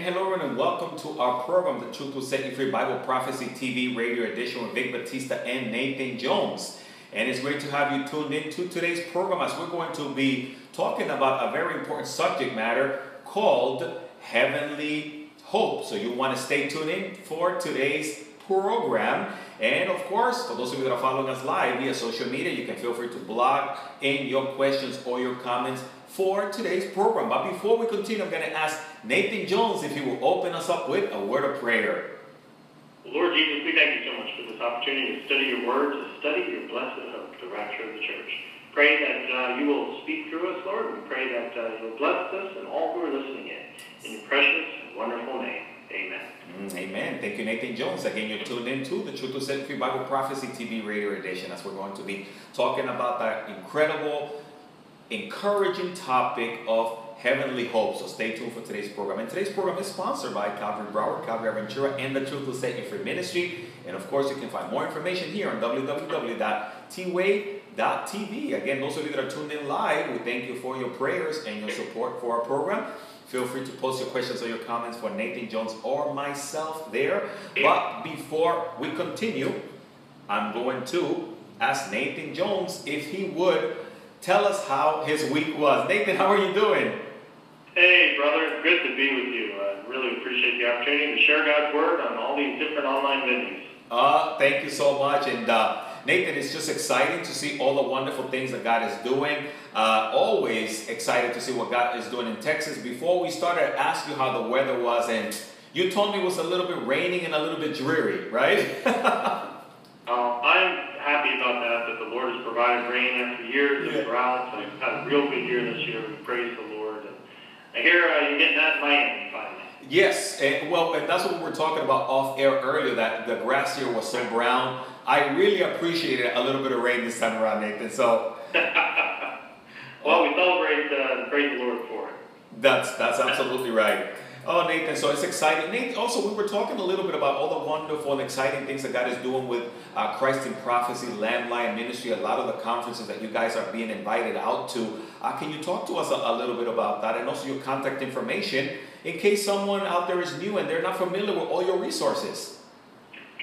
And hello and welcome to our program, The Truth Will Set You Free Bible Prophecy TV Radio Edition with Vic Batista and Nathan Jones. And it's great to have you tuned in to today's program as we're going to be talking about a very important subject matter called Heavenly Hope. So you want to stay tuned in for today's program. And of course, for those of you that are following us live via social media, you can feel free to blog in your questions or your comments for today's program. But before we continue, I'm going to ask Nathan Jones if he will open us up with a word of prayer. Lord Jesus, we thank you so much for this opportunity to study your word, to study your blessed hope, the rapture of the church. Pray that uh, you will speak through us, Lord. We pray that uh, you'll bless us and all who are listening in. In your precious and wonderful name, amen. Mm, amen. Thank you, Nathan Jones. Again, you're tuned in to the Truth to Set Free Bible Prophecy TV radio edition as we're going to be talking about that incredible encouraging topic of heavenly hope. So stay tuned for today's program. And today's program is sponsored by Calvary Broward, Calvary Aventura, and the Truth Will Set You Free Ministry. And of course, you can find more information here on www.tway.tv. Again, those of you that are tuned in live, we thank you for your prayers and your support for our program. Feel free to post your questions or your comments for Nathan Jones or myself there. But before we continue, I'm going to ask Nathan Jones if he would tell us how his week was. Nathan, how are you doing? Hey, brother. Good to be with you. I really appreciate the opportunity to share God's word on all these different online venues. Uh, thank you so much. And uh, Nathan, it's just exciting to see all the wonderful things that God is doing. Uh, always excited to see what God is doing in Texas. Before we started, I asked you how the weather was, and you told me it was a little bit raining and a little bit dreary, right? real good year this year. We praise the Lord. And I hear uh, you're getting that in Miami finally. Yes, and well, and that's what we were talking about off air earlier. That the grass here was so brown. I really appreciated a little bit of rain this time around, Nathan. So Well, we celebrate uh, and praise the Lord for it. that's that's absolutely right. Oh, Nathan, so it's exciting. Nathan, also we were talking a little bit about all the wonderful and exciting things that God is doing with uh, Christ in Prophecy, Lamb and Lion Ministry, a lot of the conferences that you guys are being invited out to. Uh, can you talk to us a, a little bit about that and also your contact information in case someone out there is new and they're not familiar with all your resources?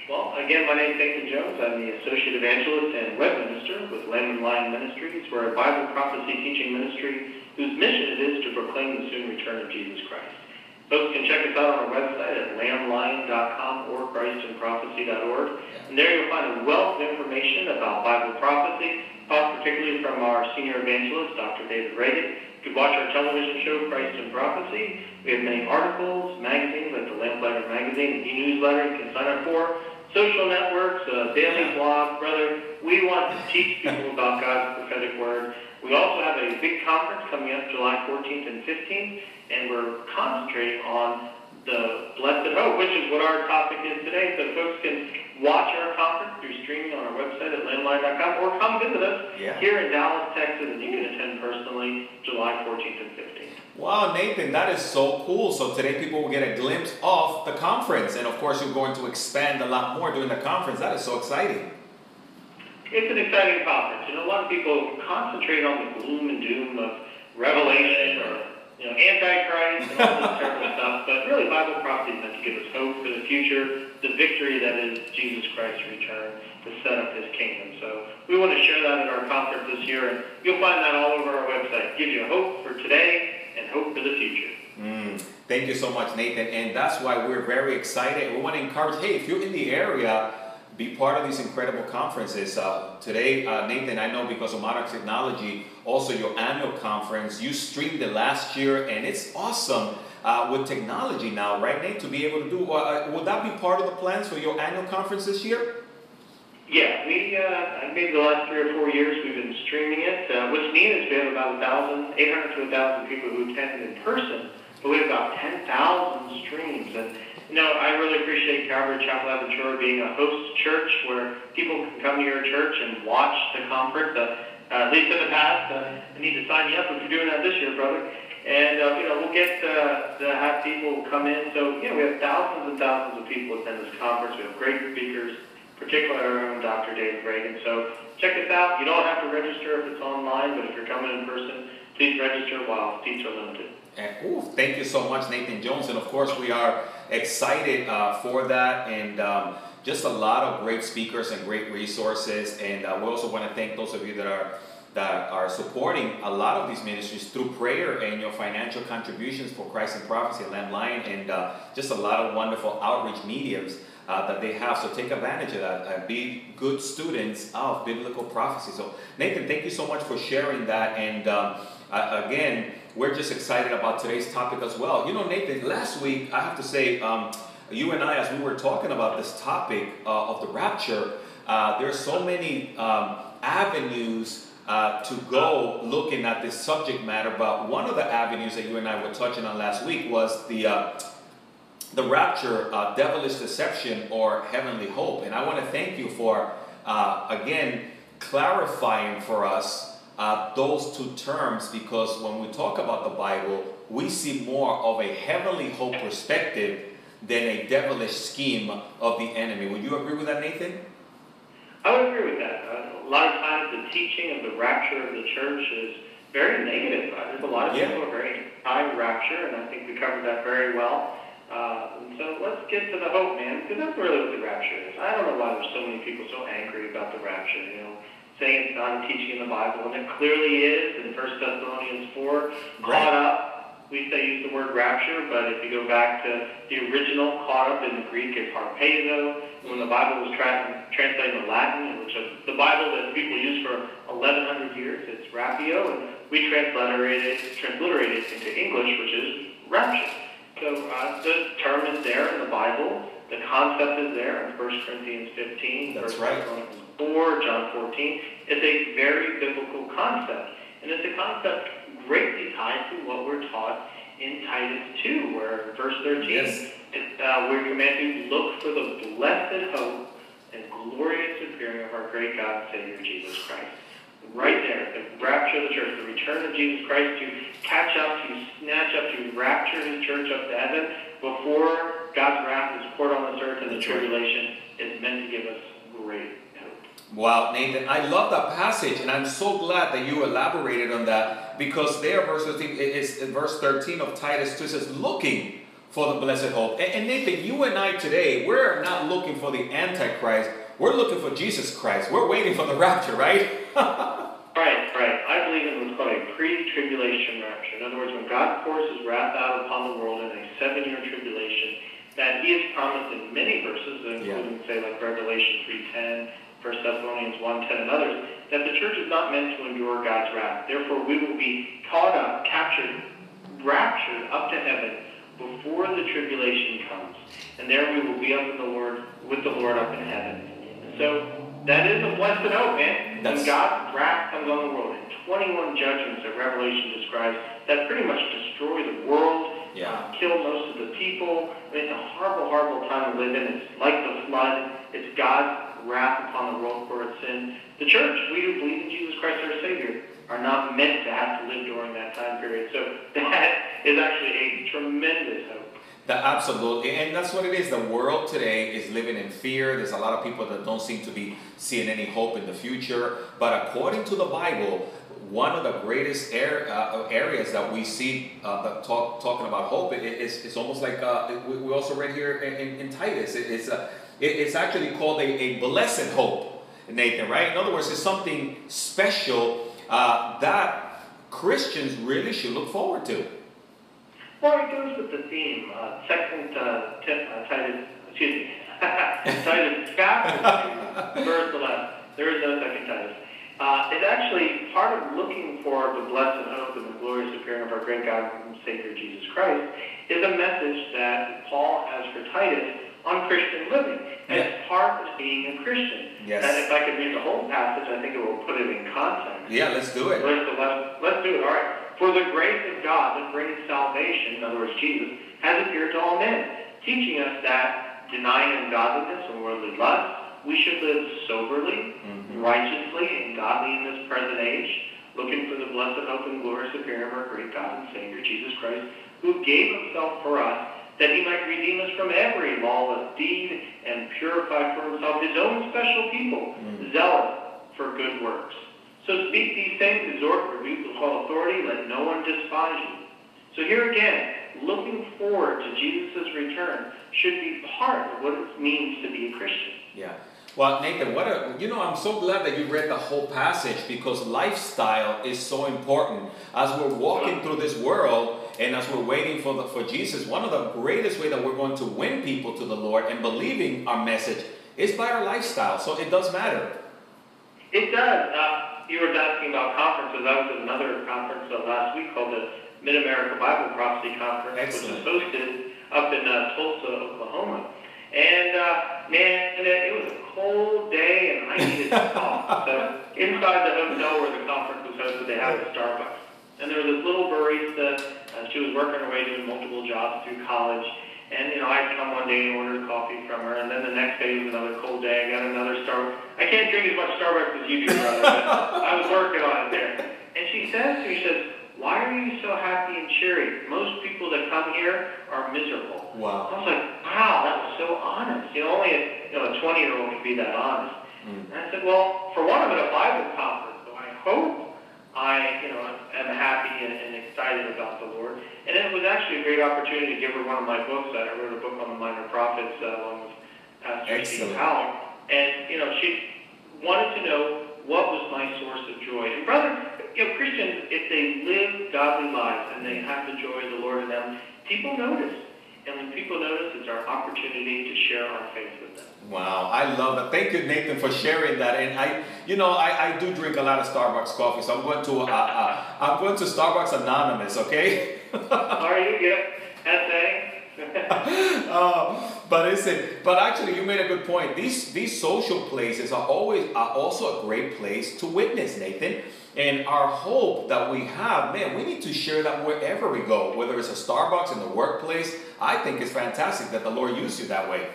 Well, again, my name is Nathan Jones. I'm the Associate Evangelist and Web Minister with Lamb and Lion Ministries. We're a Bible prophecy teaching ministry whose mission it is to proclaim the soon return of Jesus Christ. Folks can check us out on our website at lamblion.com or christandprophecy.org. And there you'll find a wealth of information about Bible prophecy, taught particularly from our senior evangelist, Dr. David Reagan. You can watch our television show, Christ and Prophecy. We have many articles, magazines like the Lamplighter magazine, and e-newsletter you can sign up for, social networks, a daily blog. Brother, we want to teach people about God's prophetic word. We also have a big conference coming up July 14th and 15th, and we're concentrating on the blessed hope, which is what our topic is today. So folks can watch our conference through streaming on our website at lamblion.com or come visit us Yeah. here in Dallas, Texas, and you can attend personally July 14th and 15th. Wow, Nathan, that is so cool. So today people will get a glimpse of the conference, and of course you're going to expand a lot more during the conference. That is so exciting. It's an exciting conference. You know, a lot of people concentrate on the gloom and doom of Revelation or, you know, Antichrist and all this terrible stuff, but really Bible prophecy is meant to give us hope for the future, the victory that is Jesus Christ's return to set up his kingdom. So we want to share that at our conference this year, and you'll find that all over our website. Give you hope for today and hope for the future. Mm, thank you so much, Nathan. And that's why we're very excited. We want to encourage, hey, if you're in the area, be part of these incredible conferences. Uh, today, uh, Nathan, I know because of modern technology, also your annual conference, you streamed it last year, and it's awesome uh, with technology now, right, Nate, to be able to do. Uh, would that be part of the plans for your annual conference this year? Yeah, we, uh, maybe the last three or four years we've been streaming it. Uh, what's neat is we have about 1,000, 800 to 1,000 people who attend in person, but we have about 10,000 streams. And, know, I really appreciate Calvary Chapel Aventura being a host church where people can come to your church and watch the conference. Uh, uh, at least in the past, uh, I need to sign you up if you're doing that this year, brother. And, uh, you know, we'll get uh, to have people come in. So, you know, we have thousands and thousands of people attend this conference. We have great speakers particularly our own Dr. David Reagan. So check us out. You don't have to register if it's online, but if you're coming in person, please register while seats are limited. And, ooh, thank you so much, Nathan Jones. And of course, we are excited uh, for that. And um, just a lot of great speakers and great resources. And uh, we also want to thank those of you that are that are supporting a lot of these ministries through prayer and your financial contributions for Christ and Prophecy, Lamb and Lion, and uh, just a lot of wonderful outreach mediums uh, that they have. So take advantage of that and be good students of biblical prophecy. So Nathan, thank you so much for sharing that. And um, again, we're just excited about today's topic as well. You know, Nathan, last week I have to say, um, you and I, as we were talking about this topic uh, of the rapture, uh, there are so many um, avenues uh, to go looking at this subject matter. But one of the avenues that you and I were touching on last week was the uh, the rapture, uh, devilish deception, or heavenly hope. And I want to thank you for uh, again clarifying for us uh, those two terms because when we talk about the Bible, we see more of a heavenly hope perspective than a devilish scheme of the enemy. Would you agree with that, Nathan? I would agree with that. Uh, a lot of times the teaching of the rapture of the church is very negative. Uh, there's a lot of yeah. people who are very anti-rapture, and I think we covered that very well. Uh, and so let's get to the hope, man, because that's really what the rapture is. I don't know why there's so many people so angry about the rapture, you know, saying it's not a teaching in the Bible, and it clearly is in 1 Thessalonians 4, caught up we say use the word rapture, but if you go back to the original, caught up in the Greek is harpazo. When the Bible was tra- translated to Latin, which is the Bible that people use for 1,100 years, it's rapio, and we transliterated, it, transliterated it into English, which is rapture. So uh, the term is there in the Bible. The concept is there in 1 Corinthians 15, That's 1 right. Corinthians 4, John 14. It's a very biblical concept. And it's a concept greatly tied to what we're taught in Titus 2, where verse 13, yes. it, uh, we're commanded to look for the blessed hope and glorious appearing of our great God and Savior Jesus Christ. Right there, the rapture of the church, the return of Jesus Christ to catch up, to snatch up, to rapture his church up to heaven before God's wrath is poured on this earth and the tribulation is meant to give us great Wow, Nathan, I love that passage, and I'm so glad that you elaborated on that because there, verse 13, is verse 13 of Titus 2 says, looking for the blessed hope. And, and Nathan, you and I today, we're not looking for the Antichrist, we're looking for Jesus Christ. We're waiting for the rapture, right? right, right. I believe in what's called a pre tribulation rapture. In other words, when God pours his wrath out upon the world in a seven year tribulation, that he has promised in many verses, including, yeah. say, like Revelation 3.10, 1 Thessalonians 1.10 and others, that the church is not meant to endure God's wrath. Therefore, we will be caught up, captured, raptured up to heaven before the tribulation comes. And there we will be up in the Lord, with the Lord up in heaven. So that is a blessed hope, man. That's... When God's wrath comes on the world, and 21 judgments that Revelation describes that pretty much destroy the world, yeah. uh, kill most of the people. I mean, it's a horrible, horrible time to live in. It's like the flood. It's God's wrath upon the world for its sin. The church, we who believe in Jesus Christ our Savior, are not meant to have to live during that time period. So that is actually a tremendous hope. That, absolutely, and that's what it is. The world today is living in fear. There's a lot of people that don't seem to be seeing any hope in the future. But according to the Bible, one of the greatest air, uh, areas that we see uh, talk, talking about hope is it's almost like uh, we, we also read here in, in, in Titus. It, it's uh, it's actually called a, a blessed hope, Nathan, right? In other words, it's something special uh, that Christians really should look forward to. Well, it goes with the theme. Uh, second uh, Titus, excuse me, Titus chapter 2, verse 11. There is no second Titus. Uh, it's actually part of looking for the blessed hope and the glorious appearing of our great God and Savior Jesus Christ is a message that Paul has for Titus on Christian living as yeah. part of being a Christian. Yes. And if I could read the whole passage, I think it will put it in context. Yeah, let's do it. Verse 11. Let's do it. All right. For the grace of God that brings salvation, in other words, Jesus, has appeared to all men, teaching us that denying ungodliness and worldly lust, we should live soberly, mm-hmm. righteously, and godly in this present age, looking for the blessed hope and glorious appearing of our great God and Savior, Jesus Christ, who gave himself for us that he might redeem us from every lawless deed and purify for himself his own special people, mm. zealous for good works. So speak these things, exhort, rebuke with all authority, let no one despise you. So here again, looking forward to Jesus' return should be part of what it means to be a Christian. Yeah. Well, Nathan, what a you know, I'm so glad that you read the whole passage because lifestyle is so important as we're walking through this world and as we're waiting for the, for Jesus. One of the greatest way that we're going to win people to the Lord and believing our message is by our lifestyle. So it does matter. It does. Uh, you were asking about conferences. I was at another conference last week called the Mid America Bible Prophecy Conference, Excellent. which was hosted up in uh, Tulsa, Oklahoma. And uh, man, it was a cold day, and I needed to talk. So inside the hotel where the conference was hosted, they had a Starbucks, and there was this little barista. Uh, she was working her way doing multiple jobs through college. And you know, I'd come one day and order coffee from her, and then the next day was another cold day. I got another Starbucks. I can't drink as much Starbucks as you do, brother. But I was working on it there. And she says to me, she says, "Why are you so happy and cheery? Most people that come here are miserable." Wow. I was like, wow, that was so honest. You know, only a, you know, a 20 year old can be that honest. Mm. And I said, well, for one, I'm at a Bible conference, so I hope I, you know, am happy and, and excited about the Lord. And it was actually a great opportunity to give her one of my books. I wrote a book on the minor prophets uh, along with Pastor Steve. Powell. And, you know, she wanted to know what was my source of joy. And brother, you know, Christians, if they live godly lives and they have the joy of the Lord in them, people notice. And when people notice, it's our opportunity to share our faith with them. Wow, I love that. Thank you, Nathan, for sharing that. And I, you know, I, I do drink a lot of Starbucks coffee, so I'm going to, uh, uh, I'm going to Starbucks Anonymous, okay? Are you? Yep. SA. uh, but listen, but actually, you made a good point. These these social places are always are also a great place to witness, Nathan. And our hope that we have, man, we need to share that wherever we go, whether it's a Starbucks in the workplace. I think it's fantastic that the Lord used you that way.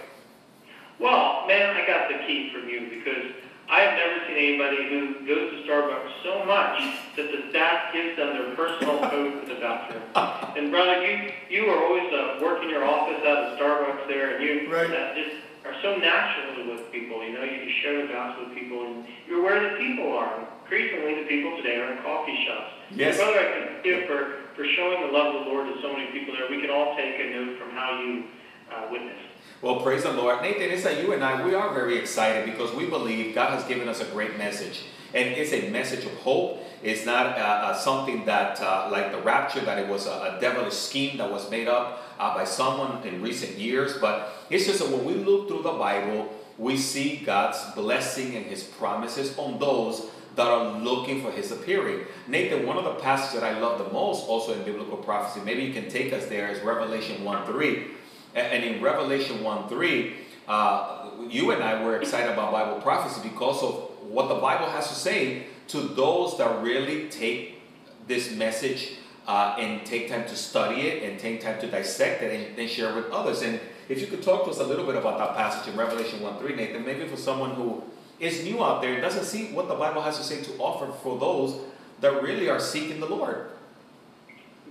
Well, man, I got the key from you because I've never seen anybody who goes to Starbucks so much that the staff gives them their personal code for the bathroom. And brother, you you are always uh, working your office out of Starbucks there, and you Right. uh, just are so naturally with people. You know, you just share the gospel with people, and you're where the people are. Increasingly, the people today are in coffee shops. Yes. Brother, I thank you for for showing the love of the Lord to so many people there. We can all take a note from how you uh, witness. Well, praise the Lord. Nathan, it's that you and I, we are very excited because we believe God has given us a great message. And it's a message of hope. It's not uh, uh, something that, uh, like the rapture, that it was a, a devilish scheme that was made up uh, by someone in recent years. But it's just that when we look through the Bible, we see God's blessing and His promises on those that are looking for His appearing. Nathan, one of the passages that I love the most, also in biblical prophecy, maybe you can take us there, is Revelation 1 3. And in Revelation 1 3, uh, you and I were excited about Bible prophecy because of what the Bible has to say to those that really take this message uh, and take time to study it and take time to dissect it and then share it with others. And if you could talk to us a little bit about that passage in Revelation 1 3, Nathan, maybe for someone who is new out there and doesn't see what the Bible has to say to offer for those that really are seeking the Lord.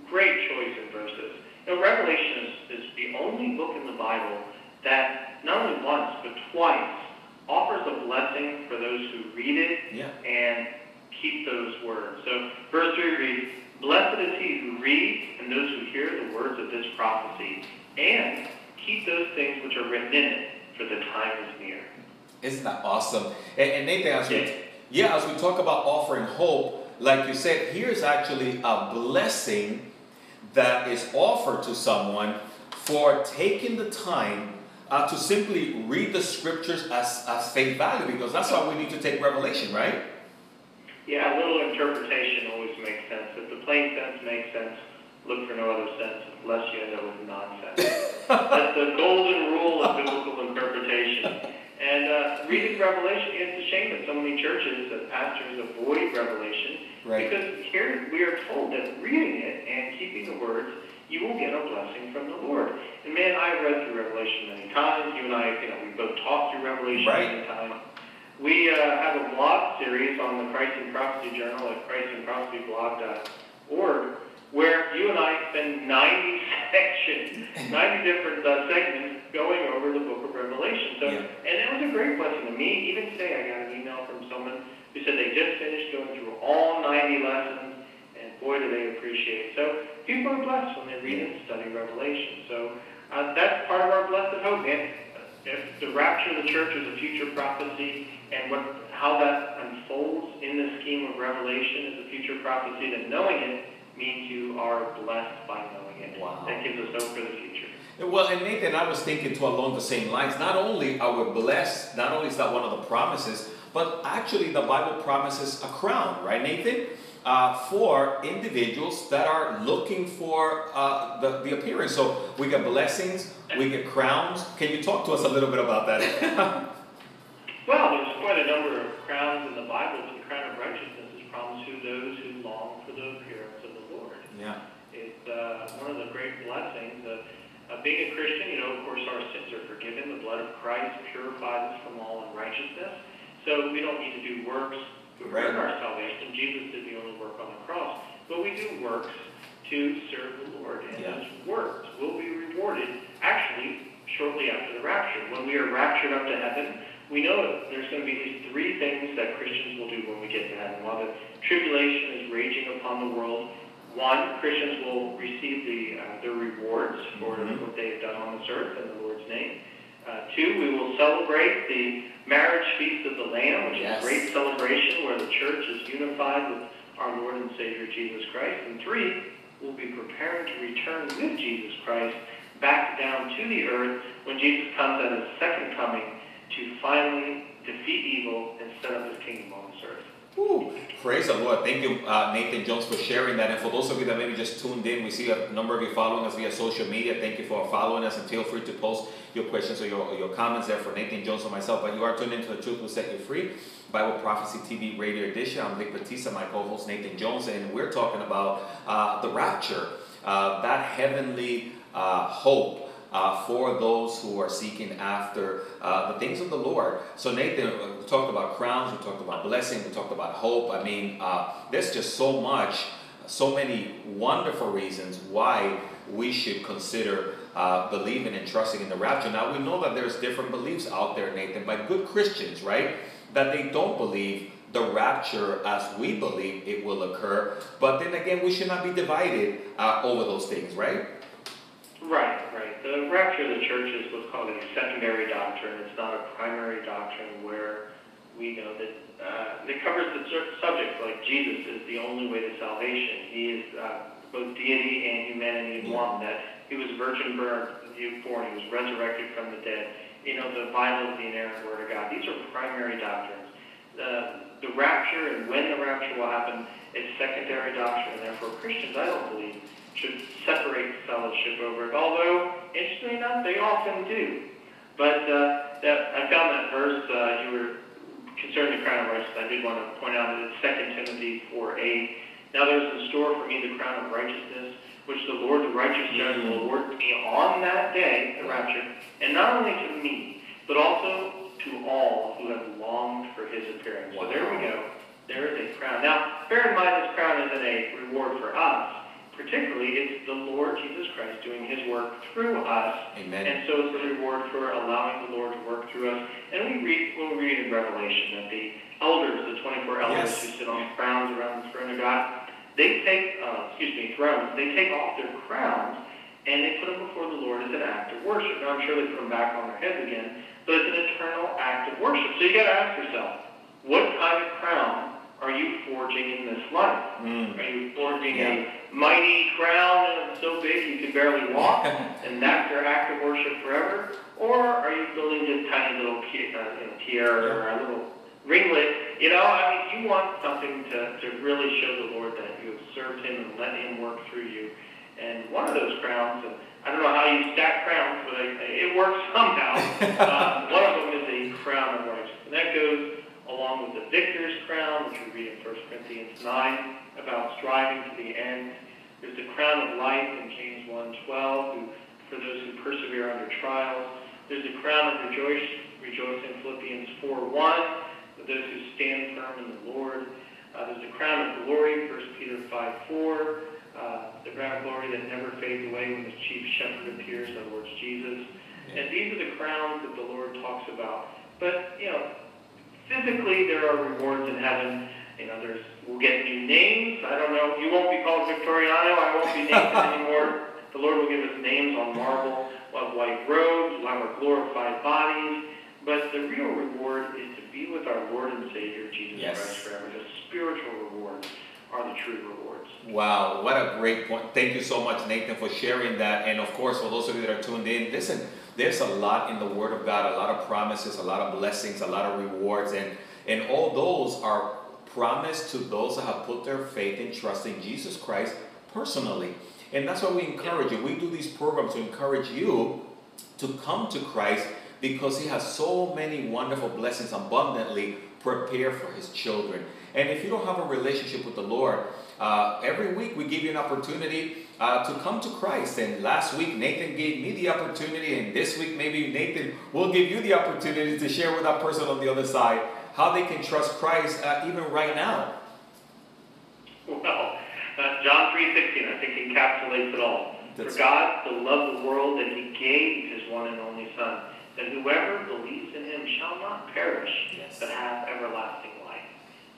Great choice in verses. Know, Revelation is, is the only book in the Bible that not only once but twice offers a blessing for those who read it Yeah. and keep those words. So verse 3 reads, Blessed is he who reads and those who hear the words of this prophecy and keep those things which are written in it, for the time is near. Isn't that awesome? And, and Nathan, as Yeah. we, yeah, as we talk about offering hope, like you said, here's actually a blessing that is offered to someone for taking the time uh, to simply read the scriptures as, as faith value, because that's how we need to take Revelation, right? Yeah, a little interpretation always makes sense. If the plain sense makes sense, look for no other sense unless you end up with nonsense. That's the golden rule of biblical interpretation. And uh, reading Revelation, it's a shame that so many churches and pastors avoid Revelation Right. because here we are told that reading it and keeping the words, you will get a blessing from the Lord. And man, I've read through Revelation many times. You and I, you know, we both talked through Revelation Right. many times. We uh, have a blog series on the Christ and Prophecy Journal at christandprophecyblog.org where you and I spend 90 sections, 90 different uh, segments going over the book of Revelation. So, Yeah. And that was a great blessing to me. Even today I got an email from someone who said they just finished going through all 90 lessons, and boy, do they appreciate. it. So people are blessed when they read and study Revelation. So uh, that's part of our blessed hope. And if the rapture of the church is a future prophecy, and what how that unfolds in the scheme of Revelation is a future prophecy, then knowing it means you are blessed by knowing it. Wow. That gives us hope for the future. Well, and Nathan, I was thinking to along the same lines. Not only are we blessed, not only is that one of the promises, but actually the Bible promises a crown, right, Nathan? Uh, for individuals that are looking for uh, the, the appearance. So we get blessings, we get crowns. Can you talk to us a little bit about that? well, there's quite a number of crowns in the Bible, but the crown of righteousness is promised to those who long for the appearance of the Lord. Yeah. It's uh, one of the great blessings of uh, being a Christian. You know, of course, our sins are forgiven. The blood of Christ purifies us from all unrighteousness. So we don't need to do works to earn our salvation. Jesus did the only work on the cross. But we do works to serve the Lord. And yeah. those works will be rewarded actually shortly after the rapture. When we are raptured up to heaven, we know that there's going to be these three things that Christians will do when we get to heaven. While the tribulation is raging upon the world, one, Christians will receive the uh, their rewards for mm-hmm. what they have done on this earth in the Lord's name. Uh, two, we will celebrate the marriage feast of the Lamb, which yes. is a great celebration where the church is unified with our Lord and Savior Jesus Christ. And three, we'll be preparing to return with Jesus Christ back down to the earth when Jesus comes at his second coming to finally defeat evil and set up his kingdom on this earth. Praise the Lord. Thank you, uh, Nathan Jones, for sharing that. And for those of you that maybe just tuned in, we see a number of you following us via social media. Thank you for following us and feel free to post your questions or your, or your comments there for Nathan Jones or myself. But you are tuned into The Truth Will Set You Free, Bible Prophecy TV radio edition. I'm Vic Batista, my co host Nathan Jones, and we're talking about uh, the rapture, uh, that heavenly uh, hope uh, for those who are seeking after uh, the things of the Lord. So, Nathan, talked about crowns, we talked about blessing, we talked about hope. I mean, uh, there's just so much, so many wonderful reasons why we should consider uh, believing and trusting in the rapture. Now, we know that there's different beliefs out there, Nathan, by good Christians, right? That they don't believe the rapture as we believe it will occur. But then again, we should not be divided uh, over those things, right? Right, right. The rapture of the church is what's called a secondary doctrine. It's not a primary doctrine where we know that uh, it covers the subject like Jesus is the only way to salvation. He is uh, both deity and humanity in one. That he was virgin born, he was resurrected from the dead. You know, the Bible is the inerrant word of God. These are primary doctrines. The, the rapture and when the rapture will happen is secondary doctrine. And therefore, Christians, I don't believe, should separate fellowship over it. Although, interestingly enough, they often do. But uh, that, I found that verse uh, you were concerning the crown of righteousness. I did want to point out that it's 2 Timothy 4:8. Now there's in store for me the crown of righteousness, which the Lord, the righteous judge, will mm-hmm. award me on that day, the rapture, and not only to me, but also to all who have longed for his appearance. Wow. So there we go. There is a crown. Now, bear in mind this crown isn't a reward for us particularly, it's the Lord Jesus Christ doing his work through us. Amen. And so it's the reward for allowing the Lord to work through us. And we read, when we read in Revelation that the elders, the 24 elders yes. who sit on crowns around the throne of God, they take, uh, excuse me, thrones, they take off their crowns and they put them before the Lord as an act of worship. Now, I'm sure they put them back on their heads again, but it's an eternal act of worship. So you got to ask yourself, what kind of crown are you forging in this life? Mm. Are you forging yeah. a mighty crown so big you can barely walk, and that's your act of worship forever? Or are you building this tiny little uh, you know, tiara or a little ringlet? You know, I mean, you want something to, to really show the Lord that you have served Him and let Him work through you. And one of those crowns, and I don't know how you stack crowns, but it works somehow. uh, one of them is a crown of righteousness. And that goes along with the victor's crown, which we read in 1 Corinthians 9, about striving to the end. There's the crown of life in James 1.12, who, for those who persevere under trials. There's the crown of rejoice, rejoice in Philippians 4.1, for those who stand firm in the Lord. Uh, there's the crown of glory, 1 Peter 5.4, uh, the crown of glory that never fades away when the chief shepherd appears, in other words, Jesus. And these are the crowns that the Lord talks about. But, you know, physically there are rewards in heaven. You know, there's We'll get new names. I don't know. You won't be called Victoriano. I won't be named anymore. The Lord will give us names on marble. We'll white robes. We'll our glorified bodies. But the real reward is to be with our Lord and Savior, Jesus Yes. Christ, forever. The spiritual rewards are the true rewards. Wow, what a great point. Thank you so much, Nathan, for sharing that. And of course, for those of you that are tuned in, listen, there's a lot in the Word of God, a lot of promises, a lot of blessings, a lot of rewards, and, and all those are promised to those that have put their faith and trust in Jesus Christ personally. And that's why we encourage you. We do these programs to encourage you to come to Christ because He has so many wonderful blessings abundantly prepared for His children. And if you don't have a relationship with the Lord, uh, every week we give you an opportunity uh, to come to Christ. And last week Nathan gave me the opportunity, and this week maybe Nathan will give you the opportunity to share with that person on the other side how they can trust Christ uh, even right now. Well, uh, John 3.16, I think, encapsulates it all. That's- For God so loved the world that he gave his one and only Son, that whoever believes in him shall not perish, Yes. but have everlasting life.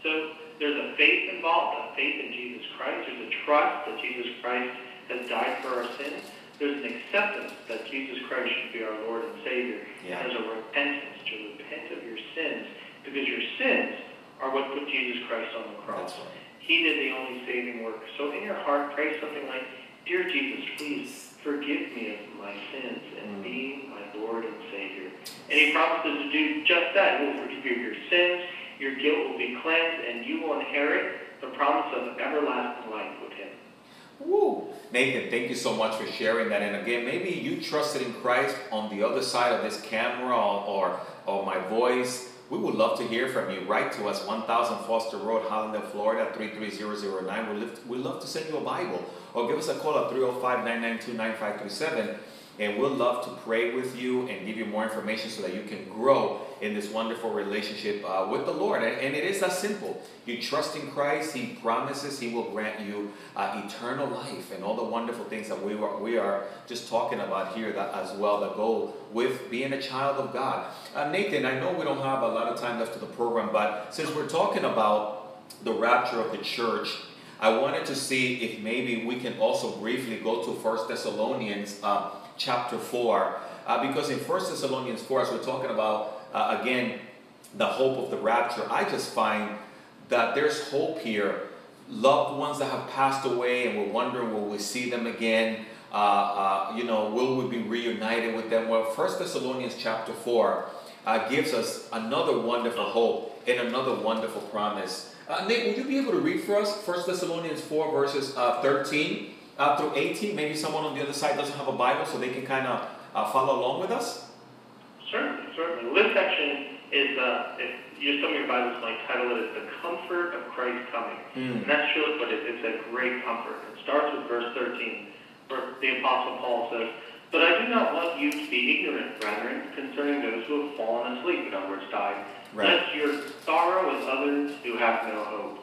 So there's a faith involved, a faith in Jesus Christ. There's a trust that Jesus Christ has died for our sins. There's an acceptance that Jesus Christ should be our Lord and Savior. Yeah. And there's a repentance to repent of your sins, because your sins are what put Jesus Christ on the cross. Right. He did the only saving work. So in your heart, pray something like, Dear Jesus, please forgive me of my sins and Mm. be my Lord and Savior. And he promises to do just that. He will forgive you your sins, your guilt will be cleansed, and you will inherit the promise of everlasting life with him. Woo! Nathan, thank you so much for sharing that. And again, maybe you trusted in Christ on the other side of this camera or, or, my voice. We would love to hear from you. Write to us, 1000 Foster Road, Hallandale, Florida, 33009. We'd love, we'd love to send you a Bible. Or give us a call at 305 992 9537. And we'll love to pray with you and give you more information so that you can grow in this wonderful relationship uh, with the Lord. And, and it is that simple. You trust in Christ, He promises He will grant you uh, eternal life and all the wonderful things that we are, we are just talking about here that, as well that go with being a child of God. Uh, Nathan, I know we don't have a lot of time left to the program, but since we're talking about the rapture of the church, I wanted to see if maybe we can also briefly go to First Thessalonians uh, chapter 4. Uh, because in First Thessalonians 4, as we're talking about, uh, again, the hope of the rapture, I just find that there's hope here. Loved ones that have passed away, and we're wondering, will we see them again? Uh, uh, you know, will we be reunited with them? Well, First Thessalonians chapter 4 uh, gives us another wonderful hope and another wonderful promise. Uh, Nate, will you be able to read for us First Thessalonians 4, verses uh, 13 uh, through 18? Maybe someone on the other side doesn't have a Bible, so they can kind of uh, follow along with us? Certainly, certainly. This section is, uh, if you some of your Bibles might title it as the comfort of Christ coming. And that's really what it is. It's a great comfort. It starts with verse 13, where the Apostle Paul says, But I do not want you to be ignorant, brethren, concerning those who have fallen asleep, in other words, died, Right. lest your sorrow as others who have no hope.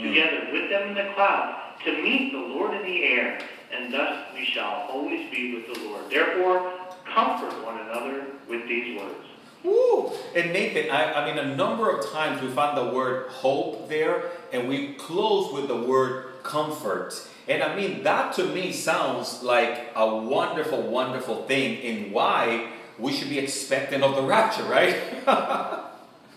Mm. together with them in the cloud to meet the Lord in the air, and thus we shall always be with the Lord. Therefore, comfort one another with these words. Woo! And Nathan, I, I mean, a number of times we find the word hope there, and we close with the word comfort. And I mean, that to me sounds like a wonderful, wonderful thing in why we should be expecting of the rapture, right?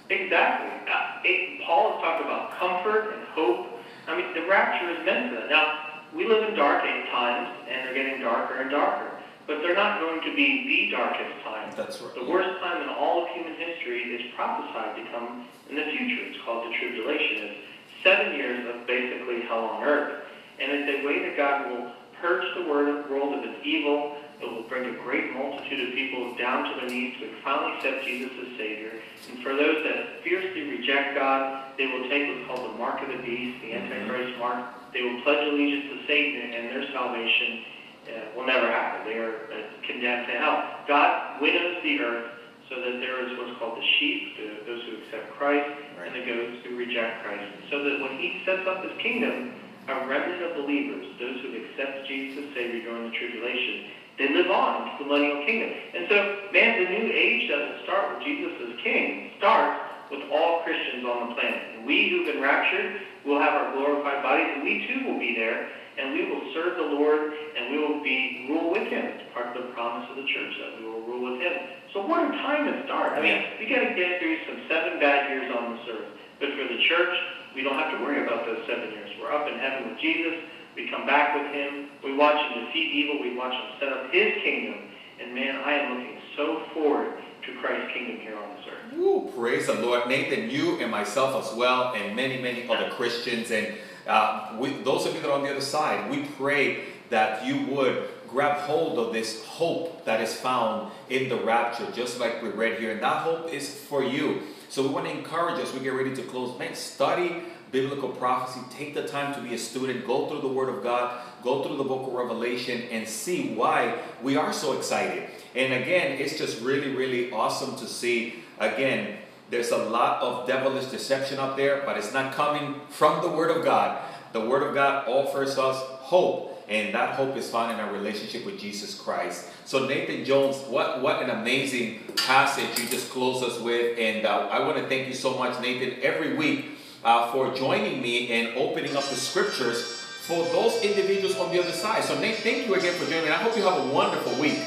Exactly. Uh, it, Paul has talked about comfort and hope. I mean, the rapture is meant for that. Now, we live in dark times, and they're getting darker and darker. But they're not going to be the darkest time. That's right. The worst time in all of human history is prophesied to come in the future. It's called the tribulation. It's seven years of basically hell on earth. And it's a way that God will purge the world of its evil It will bring a great multitude of people down to their knees to finally accept Jesus as Savior. And for those that fiercely reject God, they will take what's called the mark of the beast, the Antichrist mark. They will pledge allegiance to Satan, and their salvation uh, will never happen. They are uh, condemned to hell. God winnows the earth so that there is what's called the sheep, the, those who accept Christ, right. and the goats who reject Christ. So that when he sets up his kingdom, a remnant of believers, those who accept Jesus as Savior during the tribulation, they live on into the millennial kingdom. And so, man, the new age doesn't start with Jesus as king. It starts with all Christians on the planet. And we who've been raptured will have our glorified bodies, and we too will be there, and we will serve the Lord, and we will be rule with him. It's part of the promise of the church that we will rule with him. So what a time to start. I mean, we got to get through some seven bad years on this earth. But for the church, we don't have to worry about those seven years. We're up in heaven with Jesus. We come back with him. We watch him defeat evil. We watch him set up his kingdom. And man, I am looking so forward to Christ's kingdom here on this earth. Praise the Lord. Nathan, you and myself as well, and many, many other Christians. And uh, we, those of you that are on the other side, we pray that you would grab hold of this hope that is found in the rapture, just like we read here. And that hope is for you. So we want to encourage us, we get ready to close. Man, study biblical prophecy. Take the time to be a student. Go through the Word of God. Go through the book of Revelation and see why we are so excited. And again, it's just really, really awesome to see. Again, there's a lot of devilish deception up there, but it's not coming from the Word of God. The Word of God offers us hope. And that hope is found in our relationship with Jesus Christ. So Nathan Jones, what, what an amazing passage you just closed us with. And uh, I want to thank you so much, Nathan. Every week uh, for joining me and opening up the scriptures for those individuals on the other side. So, Nate, thank you again for joining me. I hope you have a wonderful week.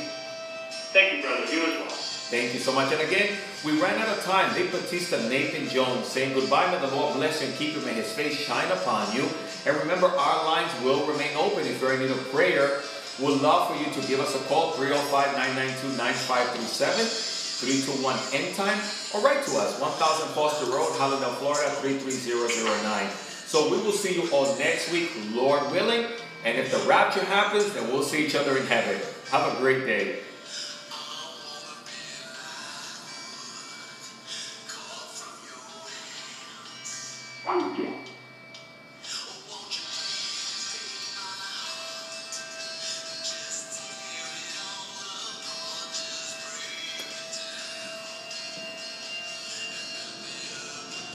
Thank you, brother. You as well. Thank you so much. And again, we ran out of time. Vic Batista, Nathan Jones saying goodbye. May the Lord bless you and keep you. May his face shine upon you. And remember, our lines will remain open if you're in need of prayer. We'd love for you to give us a call, 305 992 9537. 321 Anytime, or write to us, 1000 Foster Road, Hallandale, Florida, 33009. So we will see you all next week, Lord willing. And if the rapture happens, then we'll see each other in heaven. Have a great day.